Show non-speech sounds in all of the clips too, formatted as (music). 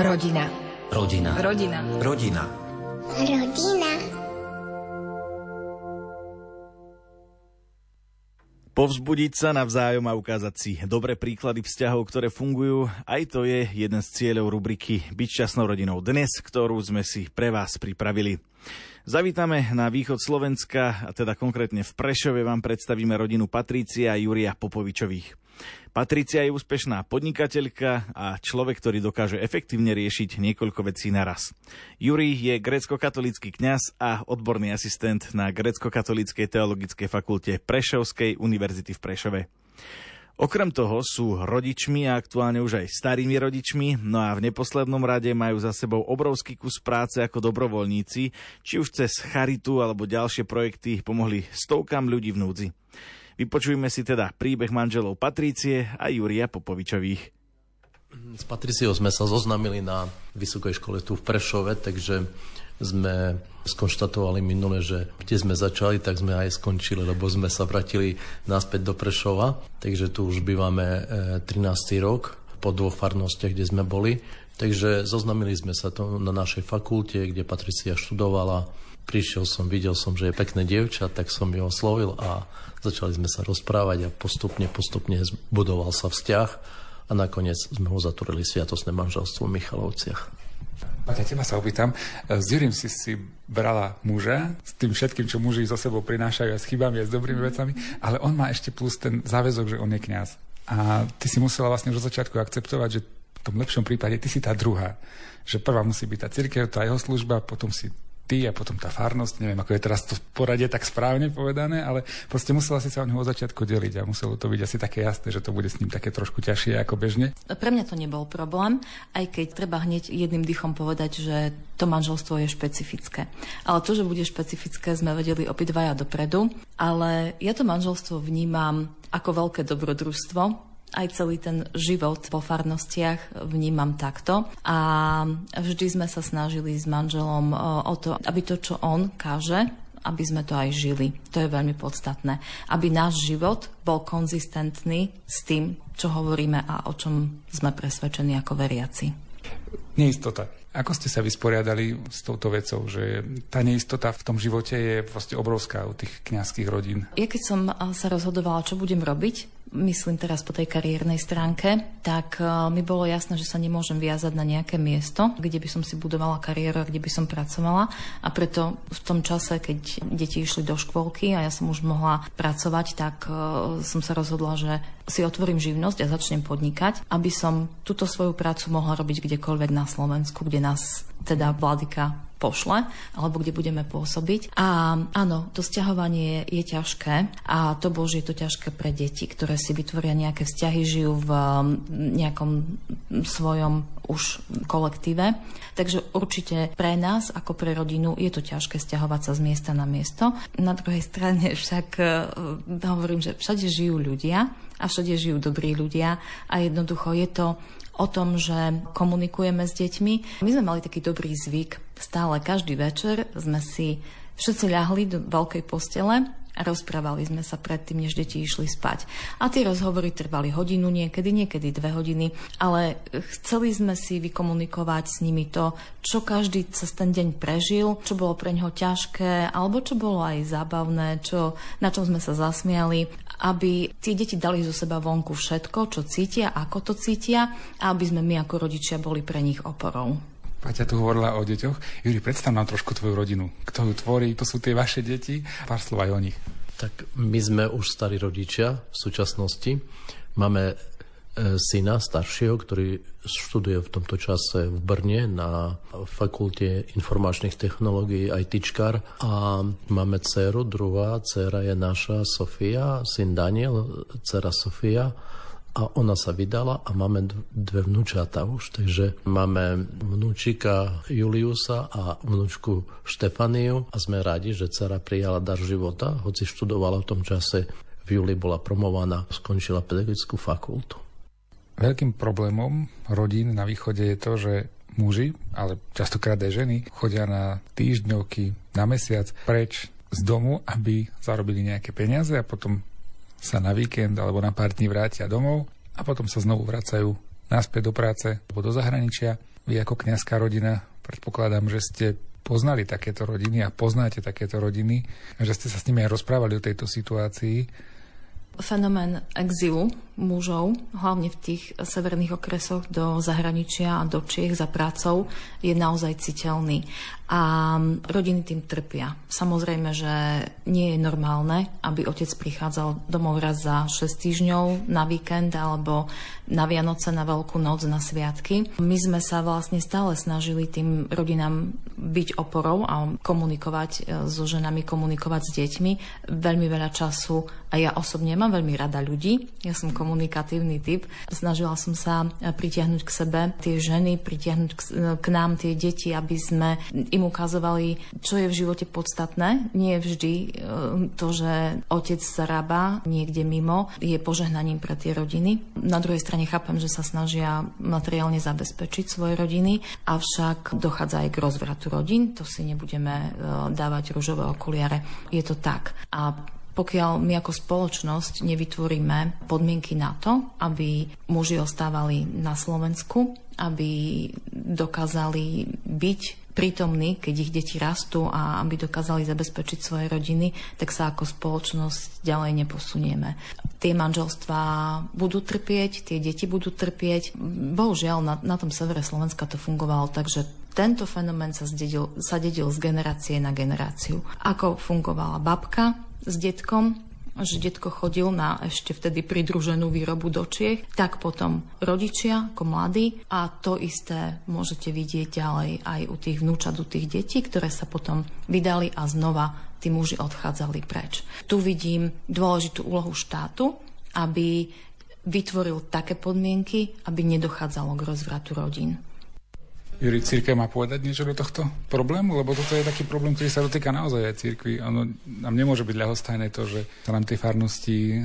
Rodina. Rodina. Rodina. Rodina. Rodina. Povzbudiť sa navzájom a ukázať si dobré príklady vzťahov, ktoré fungujú, aj to je jeden z cieľov rubriky Byť šťastnou rodinou dnes, ktorú sme si pre vás pripravili. Zavítame na východ Slovenska, a teda konkrétne v Prešove vám predstavíme rodinu Patrícia a Júria Popovičových. Patricia je úspešná podnikateľka a človek, ktorý dokáže efektívne riešiť niekoľko vecí naraz. Juri je grécko-katolícky kňaz a odborný asistent na grécko-katolíckej teologickej fakulte Prešovskej univerzity v Prešove. Okrem toho sú rodičmi a aktuálne už aj starými rodičmi, no a v neposlednom rade majú za sebou obrovský kus práce ako dobrovoľníci, či už cez charitu alebo ďalšie projekty pomohli stovkám ľudí v núdzi. Vypočujme si teda príbeh manželov Patrície a Júria Popovičových. S Patriciou sme sa zoznamili na vysokej škole tu v Prešove, takže sme skonštatovali minule, že kde sme začali, tak sme aj skončili, lebo sme sa vrátili naspäť do Prešova. Takže tu už bývame 13. E, rok po dvoch farnostiach, kde sme boli. Takže zoznamili sme sa to na našej fakulte, kde Patricia študovala. Prišiel som, videl som, že je pekné dievča, tak som ju oslovil a Začali sme sa rozprávať a postupne, postupne budoval sa vzťah a nakoniec sme ho zatvorili sviatosné manželstvo v Michalovciach. Paťa, teba sa opýtam. S Jurim si si brala muža s tým všetkým, čo muži so sebou prinášajú a s chybami a s dobrými vecami, ale on má ešte plus ten záväzok, že on je kňaz. A ty si musela vlastne už od začiatku akceptovať, že v tom lepšom prípade ty si tá druhá. Že prvá musí byť tá církev, tá jeho služba, potom si ty a potom tá farnosť, neviem, ako je teraz to poradie tak správne povedané, ale proste musela si sa o neho od začiatku deliť a muselo to byť asi také jasné, že to bude s ním také trošku ťažšie ako bežne. Pre mňa to nebol problém, aj keď treba hneď jedným dychom povedať, že to manželstvo je špecifické. Ale to, že bude špecifické, sme vedeli obidvaja dopredu, ale ja to manželstvo vnímam ako veľké dobrodružstvo, aj celý ten život po farnostiach vnímam takto. A vždy sme sa snažili s manželom e, o to, aby to, čo on káže, aby sme to aj žili. To je veľmi podstatné. Aby náš život bol konzistentný s tým, čo hovoríme a o čom sme presvedčení ako veriaci. Neistota. Ako ste sa vysporiadali s touto vecou, že tá neistota v tom živote je proste obrovská u tých kňazských rodín? Ja keď som sa rozhodovala, čo budem robiť, myslím teraz po tej kariérnej stránke, tak mi bolo jasné, že sa nemôžem viazať na nejaké miesto, kde by som si budovala kariéru a kde by som pracovala. A preto v tom čase, keď deti išli do škôlky a ja som už mohla pracovať, tak som sa rozhodla, že si otvorím živnosť a začnem podnikať, aby som túto svoju prácu mohla robiť kdekoľvek na Slovensku, kde nás teda vládika pošle, alebo kde budeme pôsobiť. A áno, to sťahovanie je, ťažké a to bože je to ťažké pre deti, ktoré si vytvoria nejaké vzťahy, žijú v nejakom svojom už kolektíve. Takže určite pre nás, ako pre rodinu, je to ťažké stiahovať sa z miesta na miesto. Na druhej strane však uh, hovorím, že všade žijú ľudia a všade žijú dobrí ľudia a jednoducho je to o tom, že komunikujeme s deťmi. My sme mali taký dobrý zvyk. Stále každý večer sme si všetci ľahli do veľkej postele rozprávali sme sa predtým, než deti išli spať. A tie rozhovory trvali hodinu niekedy, niekedy dve hodiny, ale chceli sme si vykomunikovať s nimi to, čo každý cez ten deň prežil, čo bolo pre neho ťažké, alebo čo bolo aj zábavné, čo, na čom sme sa zasmiali aby tie deti dali zo seba vonku všetko, čo cítia, ako to cítia a aby sme my ako rodičia boli pre nich oporou. Paťa tu hovorila o deťoch. Juri, predstav nám trošku tvoju rodinu. Kto ju tvorí, to sú tie vaše deti. Pár slov aj o nich. Tak my sme už starí rodičia v súčasnosti. Máme E, syna staršieho, ktorý študuje v tomto čase v Brne na fakulte informačných technológií ITčkar a máme dceru, druhá dcera je naša Sofia, syn Daniel, dcera Sofia a ona sa vydala a máme dve vnúčata už, takže máme vnúčika Juliusa a vnúčku Štefaniu a sme radi, že dcera prijala dar života, hoci študovala v tom čase v júli bola promovaná, skončila pedagogickú fakultu. Veľkým problémom rodín na východe je to, že muži, ale častokrát aj ženy, chodia na týždňovky, na mesiac preč z domu, aby zarobili nejaké peniaze a potom sa na víkend alebo na pár dní vrátia domov a potom sa znovu vracajú naspäť do práce alebo do zahraničia. Vy ako kniazská rodina, predpokladám, že ste poznali takéto rodiny a poznáte takéto rodiny, že ste sa s nimi aj rozprávali o tejto situácii. Fenomén exilu mužov, hlavne v tých severných okresoch do zahraničia a do Čiech za prácou, je naozaj citeľný. A rodiny tým trpia. Samozrejme, že nie je normálne, aby otec prichádzal domov raz za 6 týždňov na víkend alebo na Vianoce, na Veľkú noc, na sviatky. My sme sa vlastne stále snažili tým rodinám byť oporou a komunikovať e, so ženami, komunikovať s deťmi. Veľmi veľa času a ja osobne mám veľmi rada ľudí. Ja som komunikovaná komunikatívny typ. Snažila som sa e, pritiahnuť k sebe tie ženy, pritiahnuť k, e, k nám tie deti, aby sme im ukazovali, čo je v živote podstatné. Nie vždy e, to, že otec zarába niekde mimo, je požehnaním pre tie rodiny. Na druhej strane chápem, že sa snažia materiálne zabezpečiť svoje rodiny, avšak dochádza aj k rozvratu rodín, to si nebudeme dávať rúžové okuliare. Je to tak. A pokiaľ my ako spoločnosť nevytvoríme podmienky na to, aby muži ostávali na Slovensku, aby dokázali byť prítomní, keď ich deti rastú a aby dokázali zabezpečiť svoje rodiny, tak sa ako spoločnosť ďalej neposunieme. Tie manželstvá budú trpieť, tie deti budú trpieť. Bohužiaľ, na, na tom severe Slovenska to fungovalo tak, že tento fenomén sa, zdedil, sa dedil z generácie na generáciu. Ako fungovala babka, s detkom, že detko chodil na ešte vtedy pridruženú výrobu do Čiech, tak potom rodičia ako mladí a to isté môžete vidieť ďalej aj u tých vnúčat, u tých detí, ktoré sa potom vydali a znova tí muži odchádzali preč. Tu vidím dôležitú úlohu štátu, aby vytvoril také podmienky, aby nedochádzalo k rozvratu rodín. Juri, církev má povedať niečo do tohto problému? Lebo toto je taký problém, ktorý sa dotýka naozaj aj církvy. Ono nám nemôže byť ľahostajné to, že sa nám tie farnosti,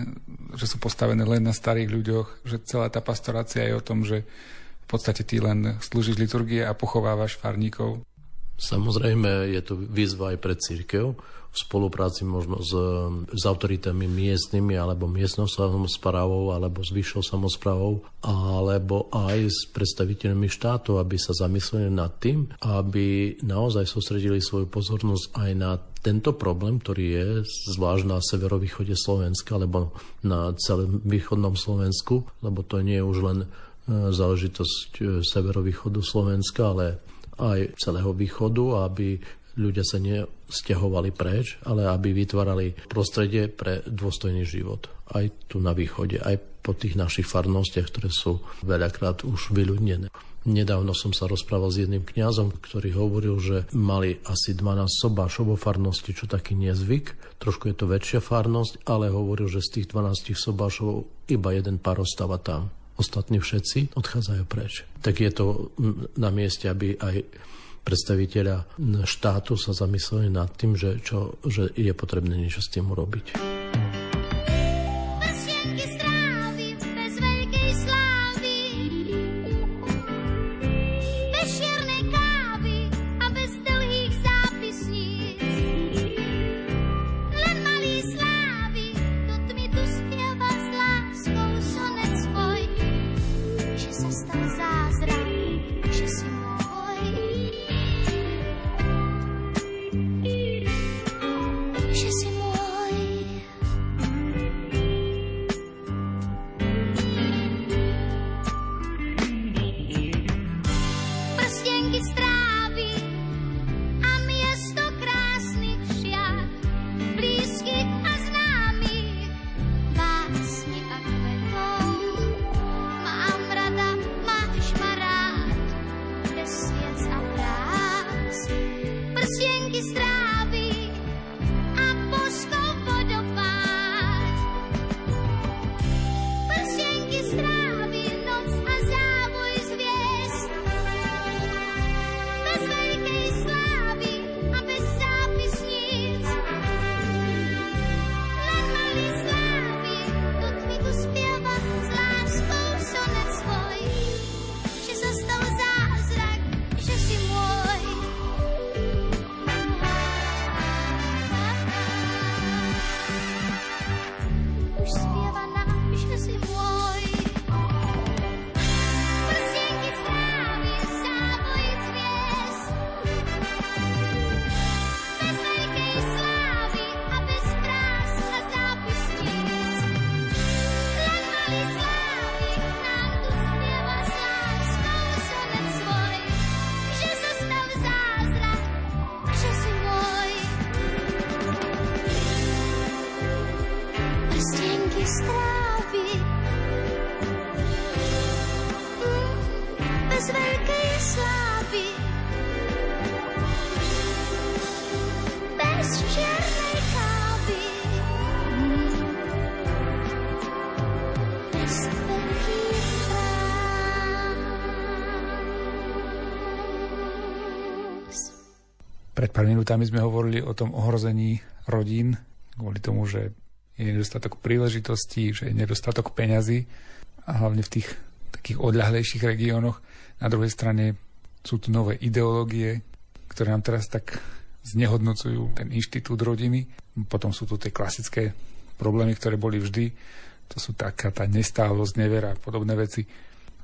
že sú postavené len na starých ľuďoch, že celá tá pastorácia je o tom, že v podstate ty len slúžiš liturgie a pochovávaš farníkov. Samozrejme, je to výzva aj pre církev, v spolupráci možno s, s autoritami miestnymi alebo miestnou samozprávou alebo s vyššou samozprávou alebo aj s predstaviteľmi štátov, aby sa zamysleli nad tým, aby naozaj sústredili svoju pozornosť aj na tento problém, ktorý je zvlášť na severovýchode Slovenska alebo na celom východnom Slovensku, lebo to nie je už len e, záležitosť e, severovýchodu Slovenska, ale aj celého východu, aby ľudia sa nestiahovali preč, ale aby vytvárali prostredie pre dôstojný život. Aj tu na východe, aj po tých našich farnostiach, ktoré sú veľakrát už vyľudnené. Nedávno som sa rozprával s jedným kňazom, ktorý hovoril, že mali asi 12 sobášov vo farnosti, čo taký nezvyk. Trošku je to väčšia farnosť, ale hovoril, že z tých 12 sobášov iba jeden pár ostáva tam. Ostatní všetci odchádzajú preč. Tak je to na mieste, aby aj predstaviteľa štátu sa zamysleli nad tým, že, čo, že je potrebné niečo s tým urobiť. Pred pár minútami sme hovorili o tom ohrození rodín, kvôli tomu, že je nedostatok príležitostí, že je nedostatok peňazí a hlavne v tých takých odľahlejších regiónoch. Na druhej strane sú tu nové ideológie, ktoré nám teraz tak znehodnocujú ten inštitút rodiny. Potom sú tu tie klasické problémy, ktoré boli vždy. To sú taká tá nestálosť, nevera a podobné veci.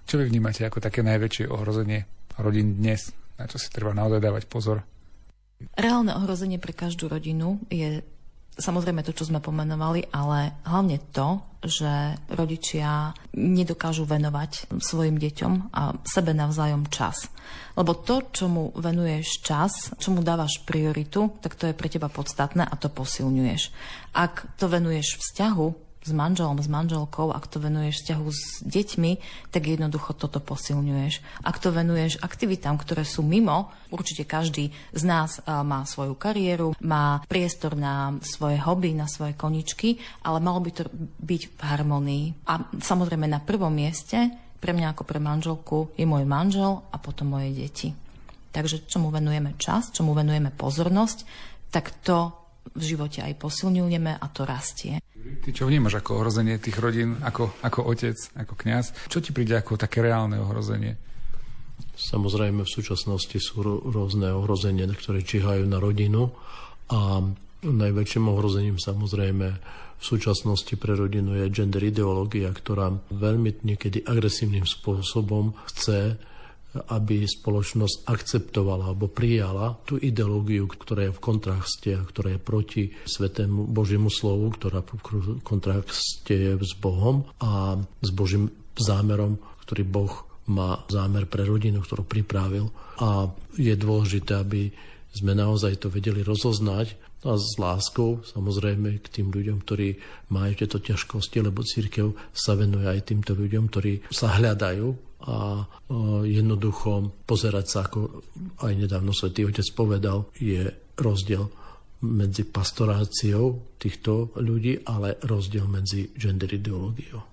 Čo vy vnímate ako také najväčšie ohrozenie rodín dnes? Na čo si treba naozaj dávať pozor? Reálne ohrozenie pre každú rodinu je samozrejme to, čo sme pomenovali, ale hlavne to, že rodičia nedokážu venovať svojim deťom a sebe navzájom čas. Lebo to, čomu venuješ čas, čomu dávaš prioritu, tak to je pre teba podstatné a to posilňuješ. Ak to venuješ vzťahu, s manželom, s manželkou, ak to venuješ vzťahu s deťmi, tak jednoducho toto posilňuješ. Ak to venuješ aktivitám, ktoré sú mimo, určite každý z nás má svoju kariéru, má priestor na svoje hobby, na svoje koničky, ale malo by to byť v harmonii. A samozrejme na prvom mieste, pre mňa ako pre manželku, je môj manžel a potom moje deti. Takže čomu venujeme čas, čomu venujeme pozornosť, tak to v živote aj posilňujeme a to rastie. Ty čo vnímaš ako ohrozenie tých rodín, ako, ako otec, ako kňaz? Čo ti príde ako také reálne ohrozenie? Samozrejme v súčasnosti sú rôzne ohrozenia, ktoré čihajú na rodinu a najväčším ohrozením samozrejme v súčasnosti pre rodinu je gender ideológia, ktorá veľmi niekedy agresívnym spôsobom chce aby spoločnosť akceptovala alebo prijala tú ideológiu, ktorá je v kontraste a ktorá je proti svetému Božiemu slovu, ktorá v kontraste je s Bohom a s Božím zámerom, ktorý Boh má zámer pre rodinu, ktorú pripravil. A je dôležité, aby sme naozaj to vedeli rozoznať a s láskou samozrejme k tým ľuďom, ktorí majú tieto ťažkosti, lebo církev sa venuje aj týmto ľuďom, ktorí sa hľadajú a jednoducho pozerať sa, ako aj nedávno svätý Otec povedal, je rozdiel medzi pastoráciou týchto ľudí, ale rozdiel medzi gender ideológiou.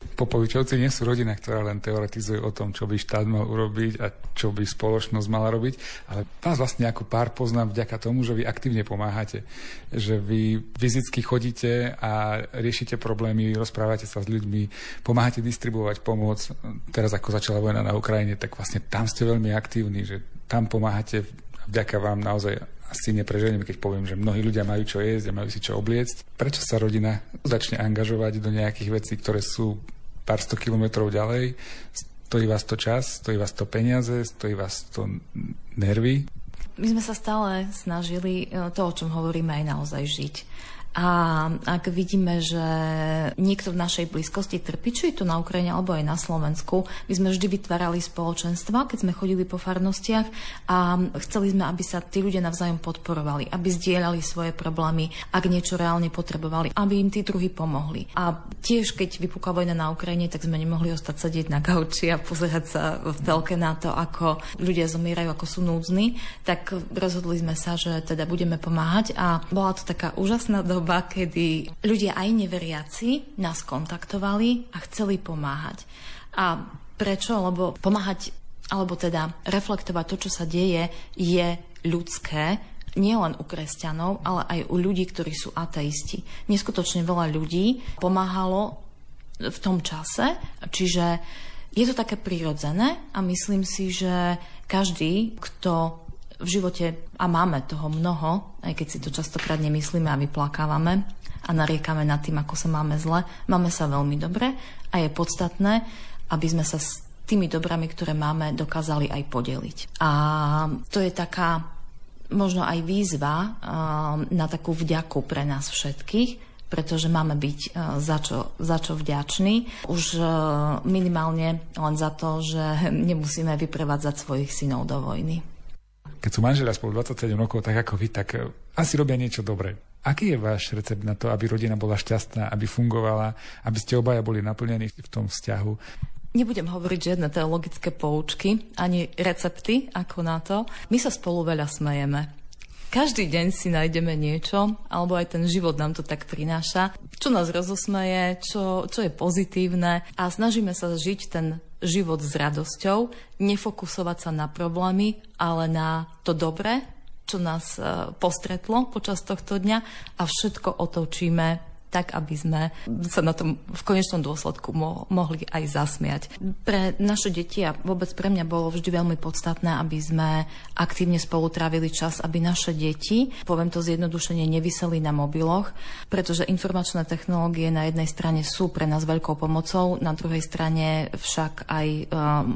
Popovičovci nie sú rodina, ktorá len teoretizuje o tom, čo by štát mal urobiť a čo by spoločnosť mala robiť, ale vás vlastne ako pár poznám vďaka tomu, že vy aktívne pomáhate. Že vy fyzicky chodíte a riešite problémy, rozprávate sa s ľuďmi, pomáhate distribuovať pomoc. Teraz ako začala vojna na Ukrajine, tak vlastne tam ste veľmi aktívni, že tam pomáhate vďaka vám naozaj asi nepreženiem, keď poviem, že mnohí ľudia majú čo jesť a majú si čo obliecť. Prečo sa rodina začne angažovať do nejakých vecí, ktoré sú pár sto kilometrov ďalej? Stojí vás to čas, stojí vás to peniaze, stojí vás to nervy? My sme sa stále snažili e, to, o čom hovoríme, aj naozaj žiť. A ak vidíme, že niekto v našej blízkosti trpí, či je to na Ukrajine alebo aj na Slovensku, my sme vždy vytvárali spoločenstva, keď sme chodili po farnostiach a chceli sme, aby sa tí ľudia navzájom podporovali, aby zdieľali svoje problémy, ak niečo reálne potrebovali, aby im tí druhí pomohli. A tiež, keď vypukla vojna na Ukrajine, tak sme nemohli ostať sedieť na gauči a pozerať sa v telke na to, ako ľudia zomierajú, ako sú núdzni, tak rozhodli sme sa, že teda budeme pomáhať a bola to taká úžasná doba doba, kedy ľudia aj neveriaci nás kontaktovali a chceli pomáhať. A prečo? Lebo pomáhať, alebo teda reflektovať to, čo sa deje, je ľudské, nielen u kresťanov, ale aj u ľudí, ktorí sú ateisti. Neskutočne veľa ľudí pomáhalo v tom čase, čiže je to také prirodzené a myslím si, že každý, kto v živote, a máme toho mnoho, aj keď si to častokrát nemyslíme a vyplakávame a nariekame nad tým, ako sa máme zle, máme sa veľmi dobre a je podstatné, aby sme sa s tými dobrami, ktoré máme, dokázali aj podeliť. A to je taká možno aj výzva na takú vďaku pre nás všetkých, pretože máme byť za čo, za čo vďační. Už minimálne len za to, že (laughs) nemusíme vyprevádzať svojich synov do vojny keď sú manželia spolu 27 rokov, tak ako vy, tak e, asi robia niečo dobré. Aký je váš recept na to, aby rodina bola šťastná, aby fungovala, aby ste obaja boli naplnení v tom vzťahu? Nebudem hovoriť žiadne teologické poučky, ani recepty ako na to. My sa spolu veľa smejeme. Každý deň si nájdeme niečo, alebo aj ten život nám to tak prináša, čo nás rozosmeje, čo, čo je pozitívne a snažíme sa žiť ten život s radosťou, nefokusovať sa na problémy, ale na to dobré, čo nás e, postretlo počas tohto dňa a všetko otočíme tak aby sme sa na tom v konečnom dôsledku mo- mohli aj zasmiať. Pre naše deti a vôbec pre mňa bolo vždy veľmi podstatné, aby sme aktívne spolu trávili čas, aby naše deti, poviem to zjednodušene, nevyseli na mobiloch, pretože informačné technológie na jednej strane sú pre nás veľkou pomocou, na druhej strane však aj um,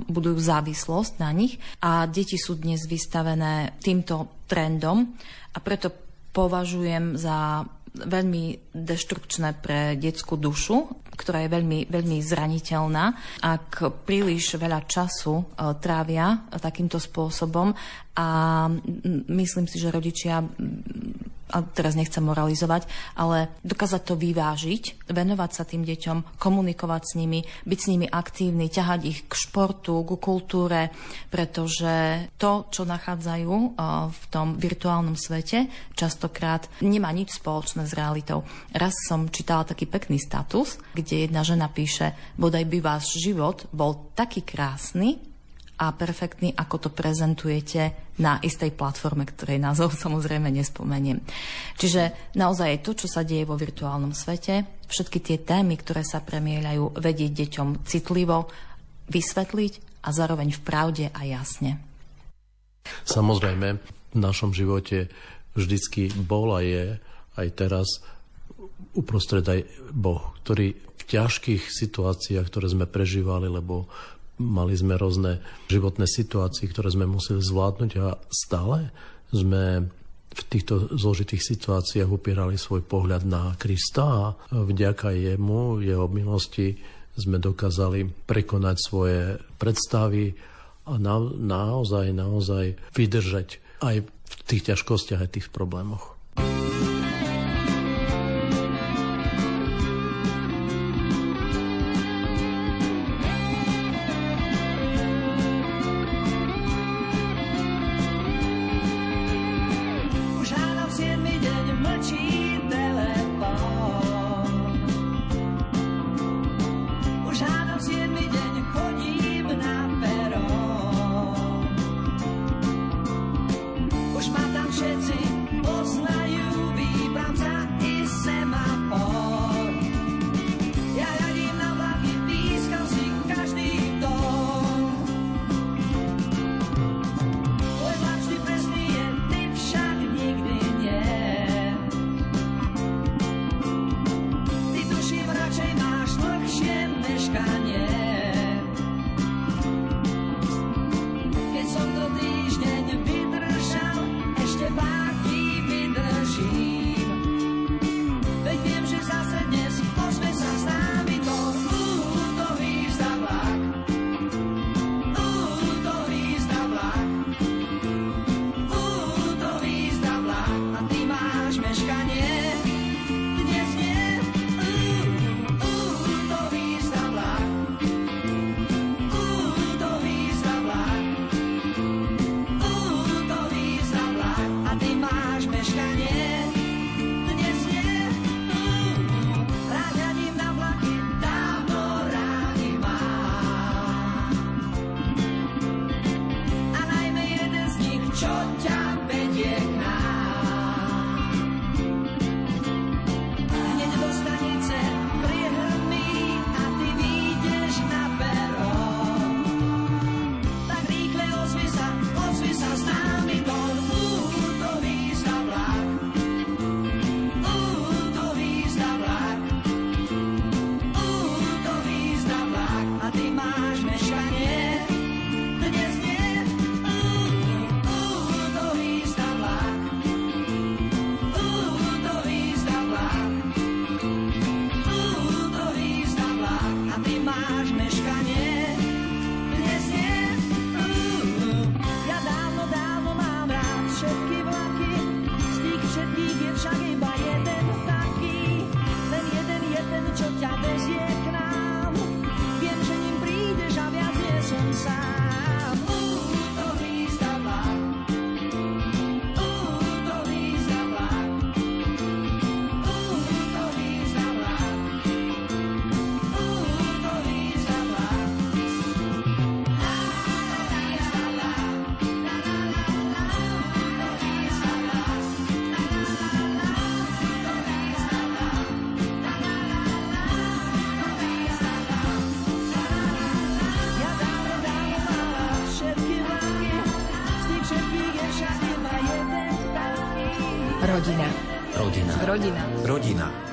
budujú závislosť na nich a deti sú dnes vystavené týmto trendom a preto považujem za veľmi deštrukčné pre detskú dušu, ktorá je veľmi, veľmi zraniteľná. Ak príliš veľa času e, trávia takýmto spôsobom a myslím si, že rodičia a teraz nechcem moralizovať, ale dokázať to vyvážiť, venovať sa tým deťom, komunikovať s nimi, byť s nimi aktívny, ťahať ich k športu, k kultúre, pretože to, čo nachádzajú eh, v tom virtuálnom svete, častokrát nemá nič spoločné s realitou. Raz som čítala taký pekný status, kde jedna žena píše, bodaj by váš život bol taký krásny, a perfektný, ako to prezentujete na istej platforme, ktorej názov (laughs) samozrejme nespomeniem. Čiže naozaj to, čo sa deje vo virtuálnom svete, všetky tie témy, ktoré sa premieľajú, vedieť deťom citlivo, vysvetliť a zároveň v pravde a jasne. Samozrejme, v našom živote vždycky bol a je aj teraz uprostred aj Boh, ktorý v ťažkých situáciách, ktoré sme prežívali, lebo Mali sme rôzne životné situácie, ktoré sme museli zvládnuť a stále sme v týchto zložitých situáciách upierali svoj pohľad na Krista a vďaka jemu, jeho milosti sme dokázali prekonať svoje predstavy a na, naozaj, naozaj vydržať aj v tých ťažkostiach, aj tých problémoch. Rodina. Rodina.